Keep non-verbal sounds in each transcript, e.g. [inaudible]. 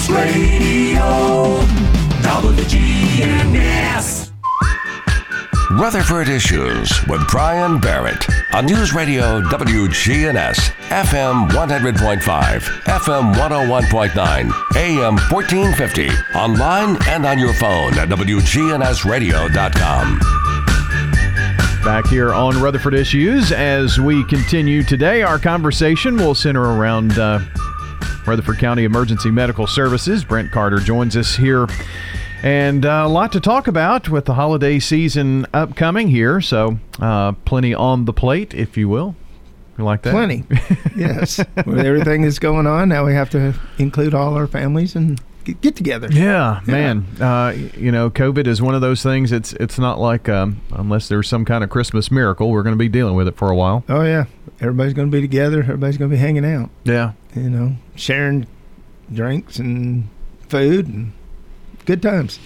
News Radio WGNS. Rutherford Issues with Brian Barrett on News Radio WGNS, FM 100.5, FM 101.9, AM 1450, online and on your phone at WGNSradio.com. Back here on Rutherford Issues, as we continue today, our conversation will center around uh, Rutherford County Emergency Medical Services. Brent Carter joins us here. And uh, a lot to talk about with the holiday season upcoming here. So, uh, plenty on the plate, if you will. You like that? Plenty. yes. [laughs] With everything that's going on, now we have to include all our families and get, get together. Yeah, man. Uh, you know, COVID is one of those things. It's it's not like um, unless there's some kind of Christmas miracle, we're going to be dealing with it for a while. Oh, yeah. Everybody's going to be together. Everybody's going to be hanging out, Yeah. You know, sharing drinks and food and good times.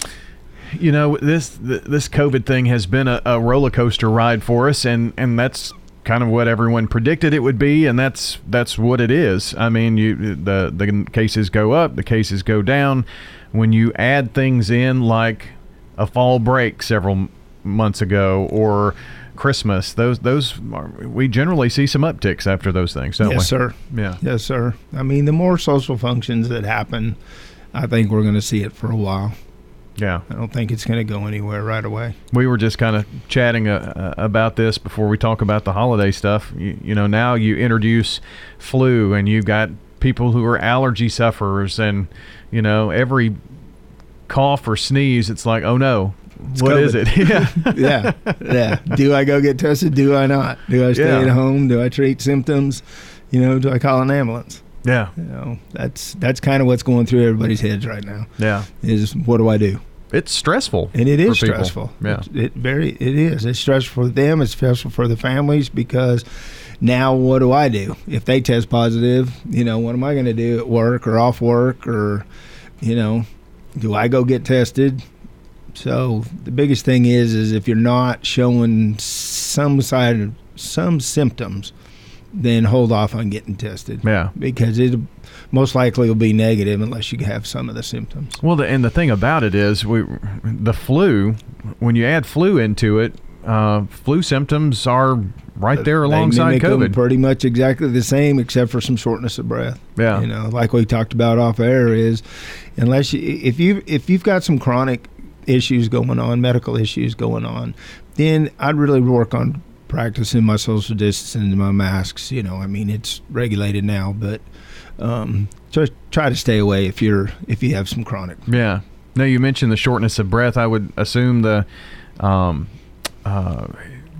You know, this this COVID thing has been a, a roller coaster ride for us, and and that's kind of what everyone predicted it would be, and that's that's what it is. I mean, you the the cases go up, the cases go down. When you add things in like a fall break several months ago or Christmas, those those are, we generally see some upticks after those things, don't we? yes, sir. Yeah. Yes, sir. I mean, the more social functions that happen, I think we're going to see it for a while. Yeah. I don't think it's going to go anywhere right away. we were just kind of chatting uh, uh, about this before we talk about the holiday stuff. You, you know, now you introduce flu, and you've got people who are allergy sufferers, and you know, every cough or sneeze, it's like, oh no, what is it? COVID. [laughs] yeah, [laughs] yeah, yeah. Do I go get tested? Do I not? Do I stay Yeah. at home? Do I treat symptoms? You know, do I call an ambulance? yeah, You know, that's that's kind of what's going through everybody's heads right now. yeah. Is what do I do? It's stressful, And it is stressful. Yeah, It, it very it is. It's stressful for them. It's stressful for the families because now what do I do if they test positive? You know, what am I going to do at work or off work or you know, do I go get tested? So the biggest thing is is if you're not showing some side of some symptoms, then hold off on getting tested yeah. because it most likely will be negative unless you have some of the symptoms. Well, the, and the thing about it is, we the flu. When you add flu into it, uh, flu symptoms are right there alongside COVID. pretty much exactly the same, except for some shortness of breath. Yeah. you know, like we talked about off air, is unless you if you if you've got some chronic issues going on, medical issues going on, then I'd really work on practicing my social distancing and my masks. You know, I mean it's regulated now, but um, just try to stay away if you're if you have some chronic. Yeah. No, you mentioned the shortness of breath. I would assume the um, uh,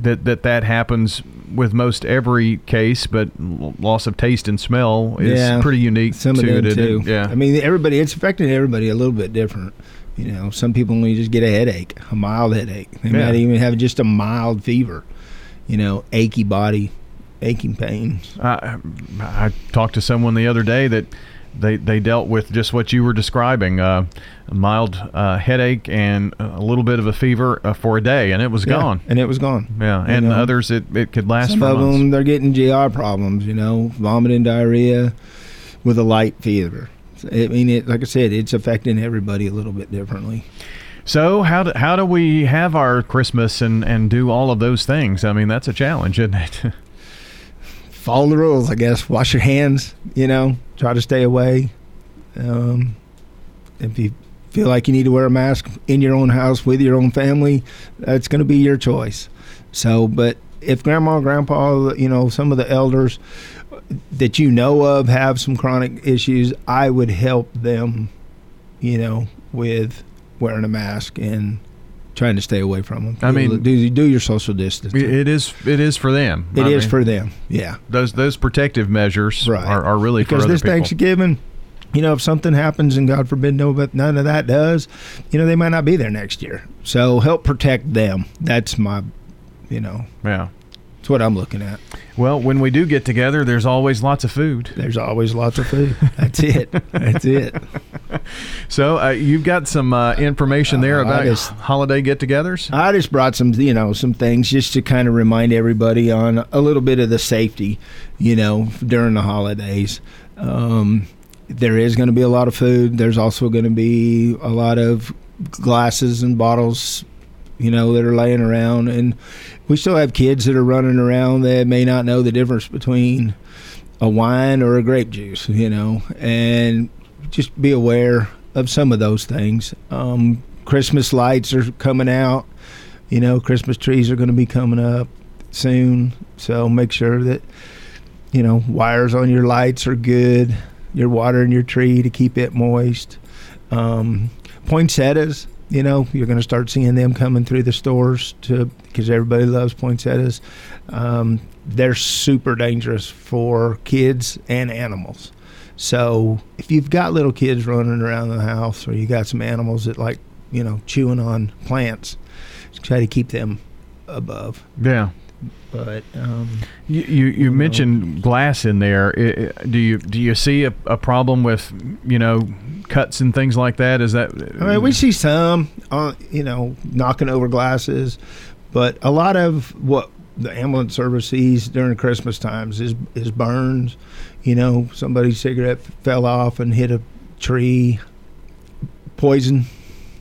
that that that happens with most every case, but loss of taste and smell is Yeah, pretty unique Some to of them it. too. it? Yeah. I mean, everybody. It's affecting everybody a little bit different. You know, some people only just get a headache, a mild headache. They Yeah. might even have just a mild fever. You know, achy body, aching pains. I, I talked to someone the other day that they they dealt with just what you were describing uh, a mild uh, headache and a little bit of a fever uh, for a day, and it was Yeah, gone. and it was gone. Yeah, You and know? others it, it could last Some for of months. them, they're getting GI problems. You know, vomiting, diarrhea, with a light fever. I mean, it, like I said, it's affecting everybody a little bit differently. So how do, how do we have our Christmas and, and do all of those things? I mean, that's a challenge, isn't it? [laughs] follow the rules, I guess. Wash your hands, you know, try to stay away. Um, if you feel like you need to wear a mask in your own house with your own family, that's going to be your choice. So, but if grandma, grandpa, you know, some of the elders that you know of have some chronic issues, I would help them, you know, with wearing a mask and trying to stay away from them. I mean- do do your social distance. it is it is for them. It I is mean, for them. Yeah. those those protective measures Right. are, are really because this people. Thanksgiving, you know, if something happens and God forbid no, but none of that does, you know, they might not be there next year. So help protect them. That's my, you know, yeah. That's what I'm looking at. Well, when we do get together, there's always lots of food. There's always lots of food. That's it. That's it. [laughs] So uh, you've got some uh, information there Uh, about just- holiday get-togethers. I just brought some, you know, some things just to kind of remind everybody on a little bit of the safety, you know, during the holidays. Um, there is going to be a lot of food. There's also going to be a lot of glasses and bottles, you know, that are laying around. And we still have kids that are running around that may not know the difference between a wine or a grape juice, you know, and just be aware of some of those things. Um, Christmas lights are coming out. You know, Christmas trees are going to be coming up soon. So make sure that, you know, wires on your lights are good. You're watering your tree to keep it moist. Um, poinsettias, you know, you're going to start seeing them coming through the stores to because everybody loves poinsettias. Um, they're super dangerous for kids and animals. So if you've got little kids running around the house, or you got some animals that like, you know, chewing on plants, try to keep them above. Yeah. But um, You you, you know. mentioned glass in there. Do you do you see a, a problem with you know cuts and things like that? Is that I mean, we see some, uh, you know, knocking over glasses, but a lot of what the ambulance service sees during Christmas times is is burns. You know, somebody's cigarette fell off and hit a tree. Poison,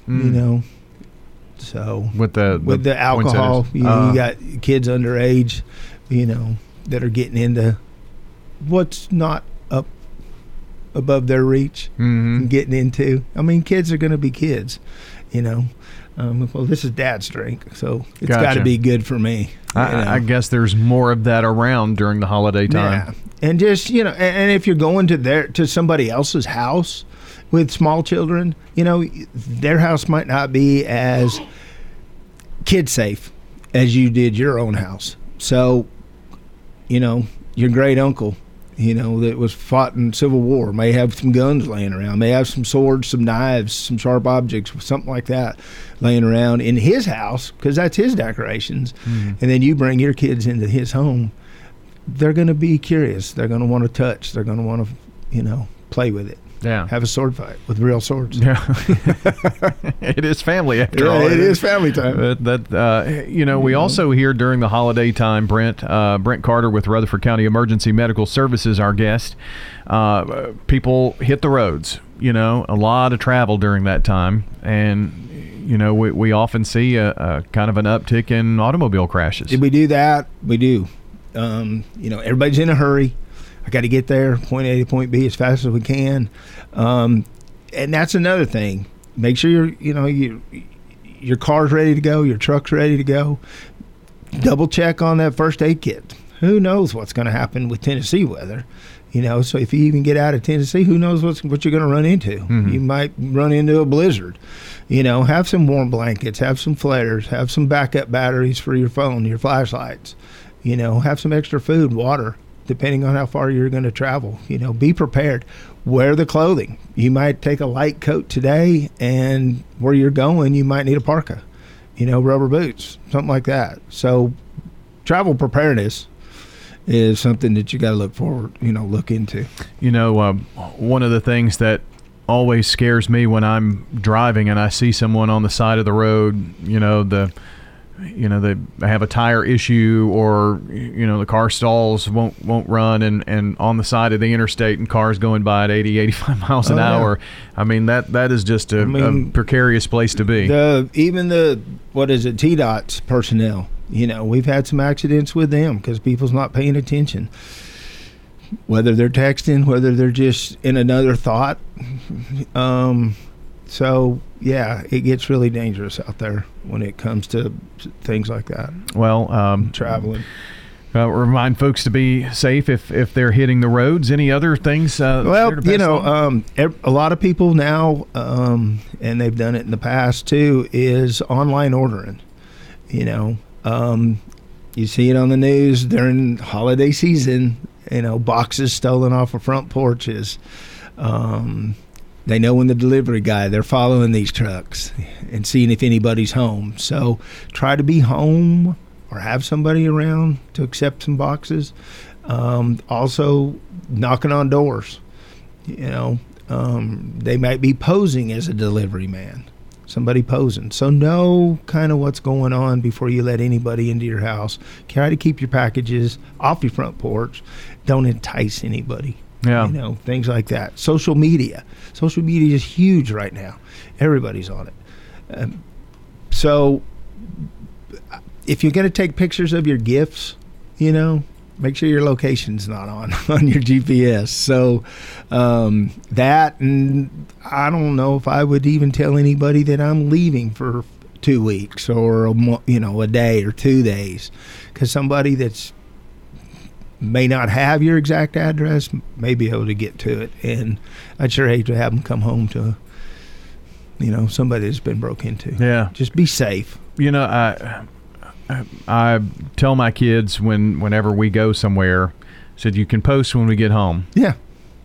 you Mm. know. So with the with the alcohol, you, Uh, you got kids underage, you know, that are getting into what's not above their reach mhm. and getting into. I mean, kids are going to be kids, you know. Um, well, this is dad's drink, so it's got to be good for me. I, I guess there's more of that around during the holiday time. Yeah. And just you know, and, and if you're going to their to somebody else's house with small children, you know, their house might not be as kid safe as you did your own house. So, you know, your great uncle, you know, that was fought in Civil War may have some guns laying around, may have some swords, some knives, some sharp objects, something like that laying around in his house because that's his decorations. Mhm. And then you bring your kids into his home they're going to be curious. They're going to want to touch. They're going to want to, you know, play with it. Yeah. Have a sword fight with real swords. Yeah. [laughs] it is family after Yeah, all. it is family time. That, that uh, you know, we also hear during the holiday time, Brent uh, Brent Carter with Rutherford County Emergency Medical Services, our guest. Uh, people hit the roads. You know, a lot of travel during that time, and you know, we, we often see a, a kind of an uptick in automobile crashes. Did we do that? We do. Um, you know, everybody's in a hurry. I got to get there, point A to point B, as fast as we can. Um, and that's another thing. Make sure you're, you know, you, your car's ready to go, your truck's ready to go. Double check on that first aid kit. Who knows what's going to happen with Tennessee weather? You know, so if you even get out of Tennessee, who knows what's, what you're going to run into? Mhm. You might run into a blizzard. You know, have some warm blankets, have some flares, have some backup batteries for your phone, your flashlights. You know, have some extra food, water, depending on how far you're going to travel. You know, be prepared. Wear the clothing. You might take a light coat today, and where you're going, you might need a parka. You know, rubber boots, something like that. So, travel preparedness is something that you got to look forward, you know, look into. You know, um, one of the things that always scares me when I'm driving and I see someone on the side of the road, you know, the you know they have a tire issue or you know the car stalls won't won't run and and on the side of the interstate and cars going by at 80 85 [laughs] miles an Oh, yeah. hour i mean that that is just a, I mean, a precarious place to be The even the what is it TDOT's personnel. You know, we've had some accidents with them because people's not paying attention. Whether they're texting, whether they're just in another thought. [laughs] Um, so yeah, it gets really dangerous out there when it comes to things like that. well um Traveling. uh, remind folks to be safe if if they're hitting the roads any other things uh, Well, you know, um, a lot of people now, um, and they've done it in the past too, is online ordering. You know, um, you see it on the news during holiday season. You know, boxes stolen off of front porches. Um, they know when the delivery guy. They're following these trucks and seeing if anybody's home. So try to be home or have somebody around to accept some boxes. Um, also, knocking on doors. You know, um, they might be posing as a delivery man, somebody posing. So know kind of what's going on before you let anybody into your house. Try to keep your packages off your front porch. Don't entice anybody. Yeah. You know, things like that. Social media. Social media is huge right now. Everybody's on it. Um, so if you're going to take pictures of your gifts, you know, make sure your location's not on [laughs] on your GPS. So um, that, and I don't know if I would even tell anybody that I'm leaving for two weeks or a you know a day or two days, because somebody that's may not have your exact address may be able to get to it, and I'd sure hate to have them come home to. You know, somebody that's been broke into. Yeah. Just be safe. you know I, I I tell my kids when whenever we go somewhere said you can post when we get home Yeah.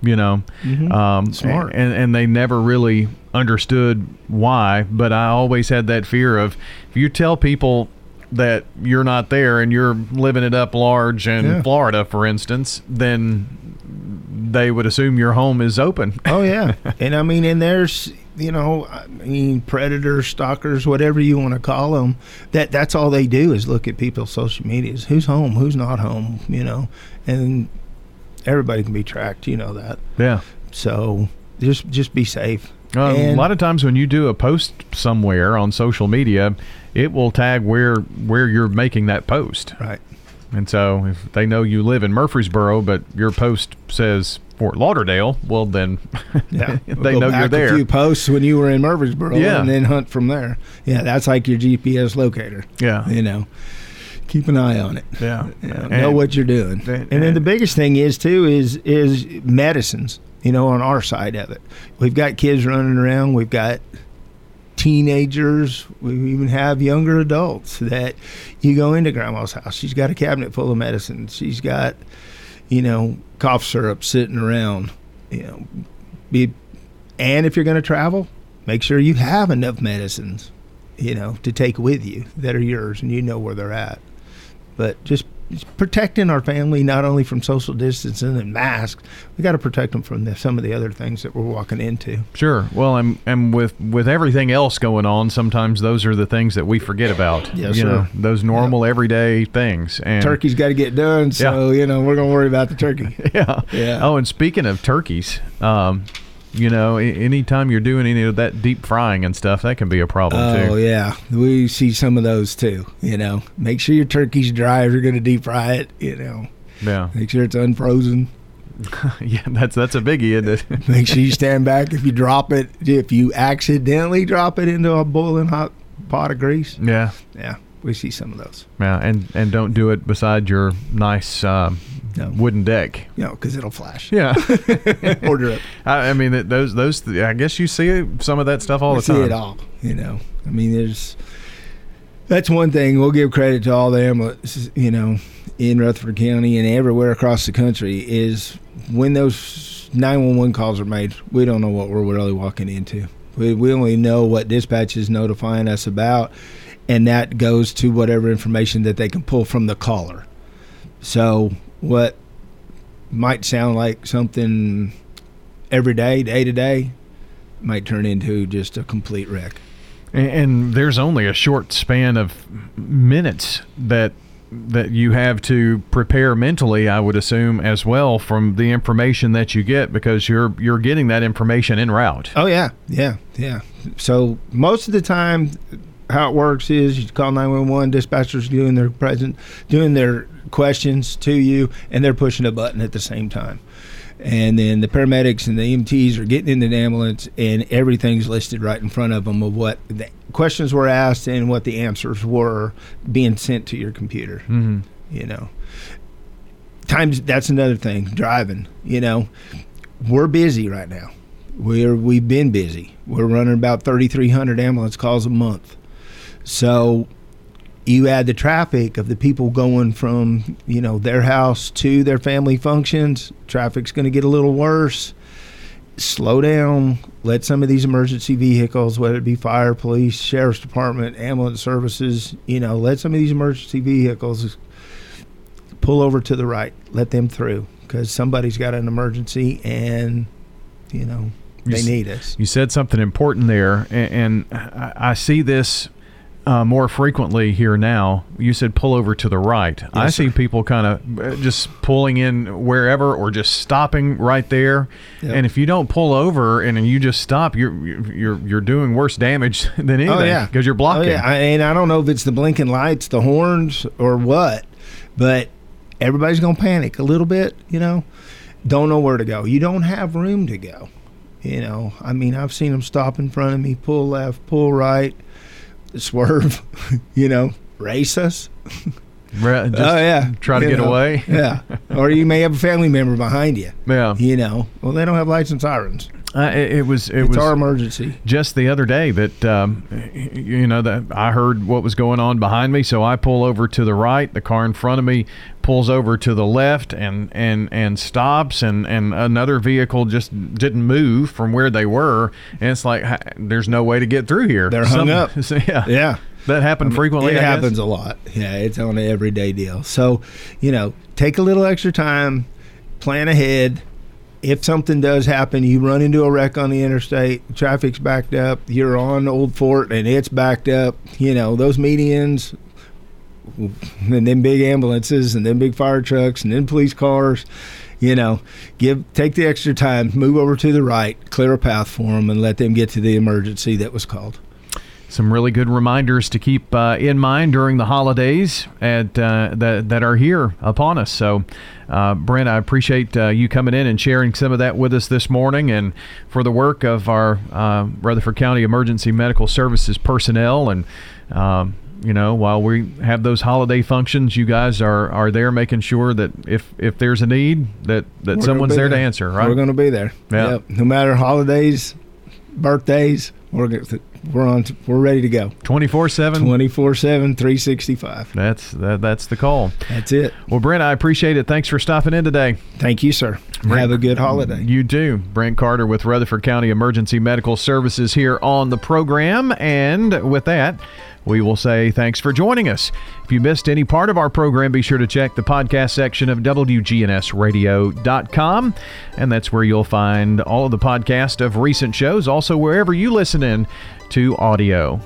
you know Mhm. um Smart. and and they never really understood why but i always had that fear of if you tell people that you're not there and you're living it up large in Yeah. florida for instance then they would assume your home is open Oh yeah, [laughs] and I mean, and there's you know, I mean, predators, stalkers, whatever you want to call them. That that's all they do is look at people's social medias. Who's home? Who's not home? You know, and everybody can be tracked. You know that. yeah So just just be safe. Um, a lot of times when you do a post somewhere on social media, it will tag where where you're making that post. Right. And so if they know you live in Murfreesboro, but your post says Fort Lauderdale, well then [laughs] Yeah, [laughs] they know you're back A few posts when you were in Murfreesboro, Yeah. and then hunt from there. Yeah, that's like your GPS locator. Yeah. You know, keep an eye on it. Yeah. you know, And- know what you're doing. and- And, then the biggest thing is too is is medicines. You know, on our side of it, we've got kids running around. We've got teenagers. We even have younger adults that you go into grandma's house. She's got a cabinet full of medicines. She's got, you know, cough syrup sitting around. You know, be, and if you're going to travel, make sure you have enough medicines, you know, to take with you that are yours and you know where they're at. But just protecting our family not only from social distancing and masks, we got to protect them from the, some of the other things that we're walking into. Sure. Well, and and with with everything else going on, sometimes those are the things that we forget about. Yes, you know, sir. those normal everyday things. And Turkey's got to get done, so you know we're gonna worry about the turkey. [laughs] Yeah. Yeah. Oh, and speaking of turkeys, um, you know, anytime you're doing any of that deep frying and stuff, that can be a problem Oh too. yeah, we see some of those too. You know, make sure your turkey's dry if you're gonna deep fry it. You know, Yeah. make sure it's unfrozen. [laughs] Yeah, that's that's a biggie, isn't it? [laughs] Make sure you stand back if you drop it. If you accidentally drop it into a boiling hot pot of grease, yeah. yeah, we see some of those. Yeah, and and don't do it beside your nice um, No. wooden deck. Know, because it'll flash. Yeah, [laughs] [laughs] Order it. I, I mean those those. I guess you see some of that stuff all We the time. see it all. You know, I mean, there's that's one thing we'll give credit to all the you know, in Rutherford County and everywhere across the country is when those 911 calls are made, we don't know what we're really walking into. We, we only know what dispatch is notifying us about, and that goes to whatever information that they can pull from the caller. So, what might sound like something every day, day to day, might turn into just a complete wreck. And, and there's only a short span of minutes that that you have to prepare mentally, I would assume, as well from the information that you get because you're you're getting that information en route. Oh yeah, yeah, yeah. So most of the time, how it works is you call nine one one. Dispatchers doing their present, doing their questions to you, and they're pushing a button at the same time. And then the paramedics and the EMTs are getting in the ambulance, and everything's listed right in front of them of what the questions were asked and what the answers were being sent to your computer hmm you know. Times that's another thing driving you know. We're busy right now. We're we've been busy. We're running about 3300 ambulance calls a month so you add the traffic of the people going from you know their house to their family functions traffic's going to get a little worse. Slow down. Let some of these emergency vehicles whether it be fire police sheriff's department ambulance services you know let some of these emergency vehicles pull over to the right. Let them through because somebody's got an emergency and you know they s- need us. You said something important there, and, and I see this uh, more frequently here now. You said pull over to the right. I Yes, see sir. people kind of just pulling in wherever or just stopping right there. Yep. And if you don't pull over and you just stop, you're you're you're doing worse damage [laughs] than anything. Oh yeah, because you're blocking. Oh, yeah. I, and I don't know if it's the blinking lights, the horns, or what, but everybody's gonna panic a little bit. You know, don't know where to go. You don't have room to go. You know, I mean, I've seen them stop in front of me, pull left, pull right, swerve. [laughs] you know, race us. [laughs] Re- just oh yeah, try to You get know, away. yeah, or you may have a family member behind you. Yeah. You know, well, they don't have lights and sirens. Uh, it, it was it It's was our emergency. just the other day that um, you know that I heard what was going on behind me, so I pull over to the right. The car in front of me pulls over to the left and and and stops, and and another vehicle just didn't move from where they were, and it's like there's no way to get through here. They're hung up. [laughs] yeah, Yeah. That happened frequently. It I guess. happens a lot. Yeah, it's on an everyday deal. So, you know, take a little extra time, plan ahead. If something does happen, you run into a wreck on the interstate, traffic's backed up, you're on Old Fort and it's backed up, you know, those medians and then big ambulances and then big fire trucks and then police cars, you know, give take the extra time, move over to the right, clear a path for them and let them get to the emergency that was called. Some really good reminders to keep uh, in mind during the holidays at, uh, that, that are here upon us. So, uh, Brent, I appreciate uh, you coming in and sharing some of that with us this morning and for the work of our uh, Rutherford County Emergency Medical Services personnel. And, um, you know, while we have those holiday functions, you guys are, are there making sure that if, if there's a need, that, that We're someone's be there to answer, right? We're going to be there. Yeah. Yep. No matter holidays, birthdays, we're we're on. We're ready to go. 24 7. 24 7, 365. That's, that, that's the call. That's it. Well, Brent, I appreciate it. Thanks for stopping in today. Thank you, sir. Brent- Have a good holiday. You do. Brent Carter with Rutherford County Emergency Medical Services here on the program. And with that, we will say thanks for joining us. If you missed any part of our program, be sure to check the podcast section of WGNSradio.com. And that's where you'll find all of the podcast of recent shows, also wherever you listen in to audio.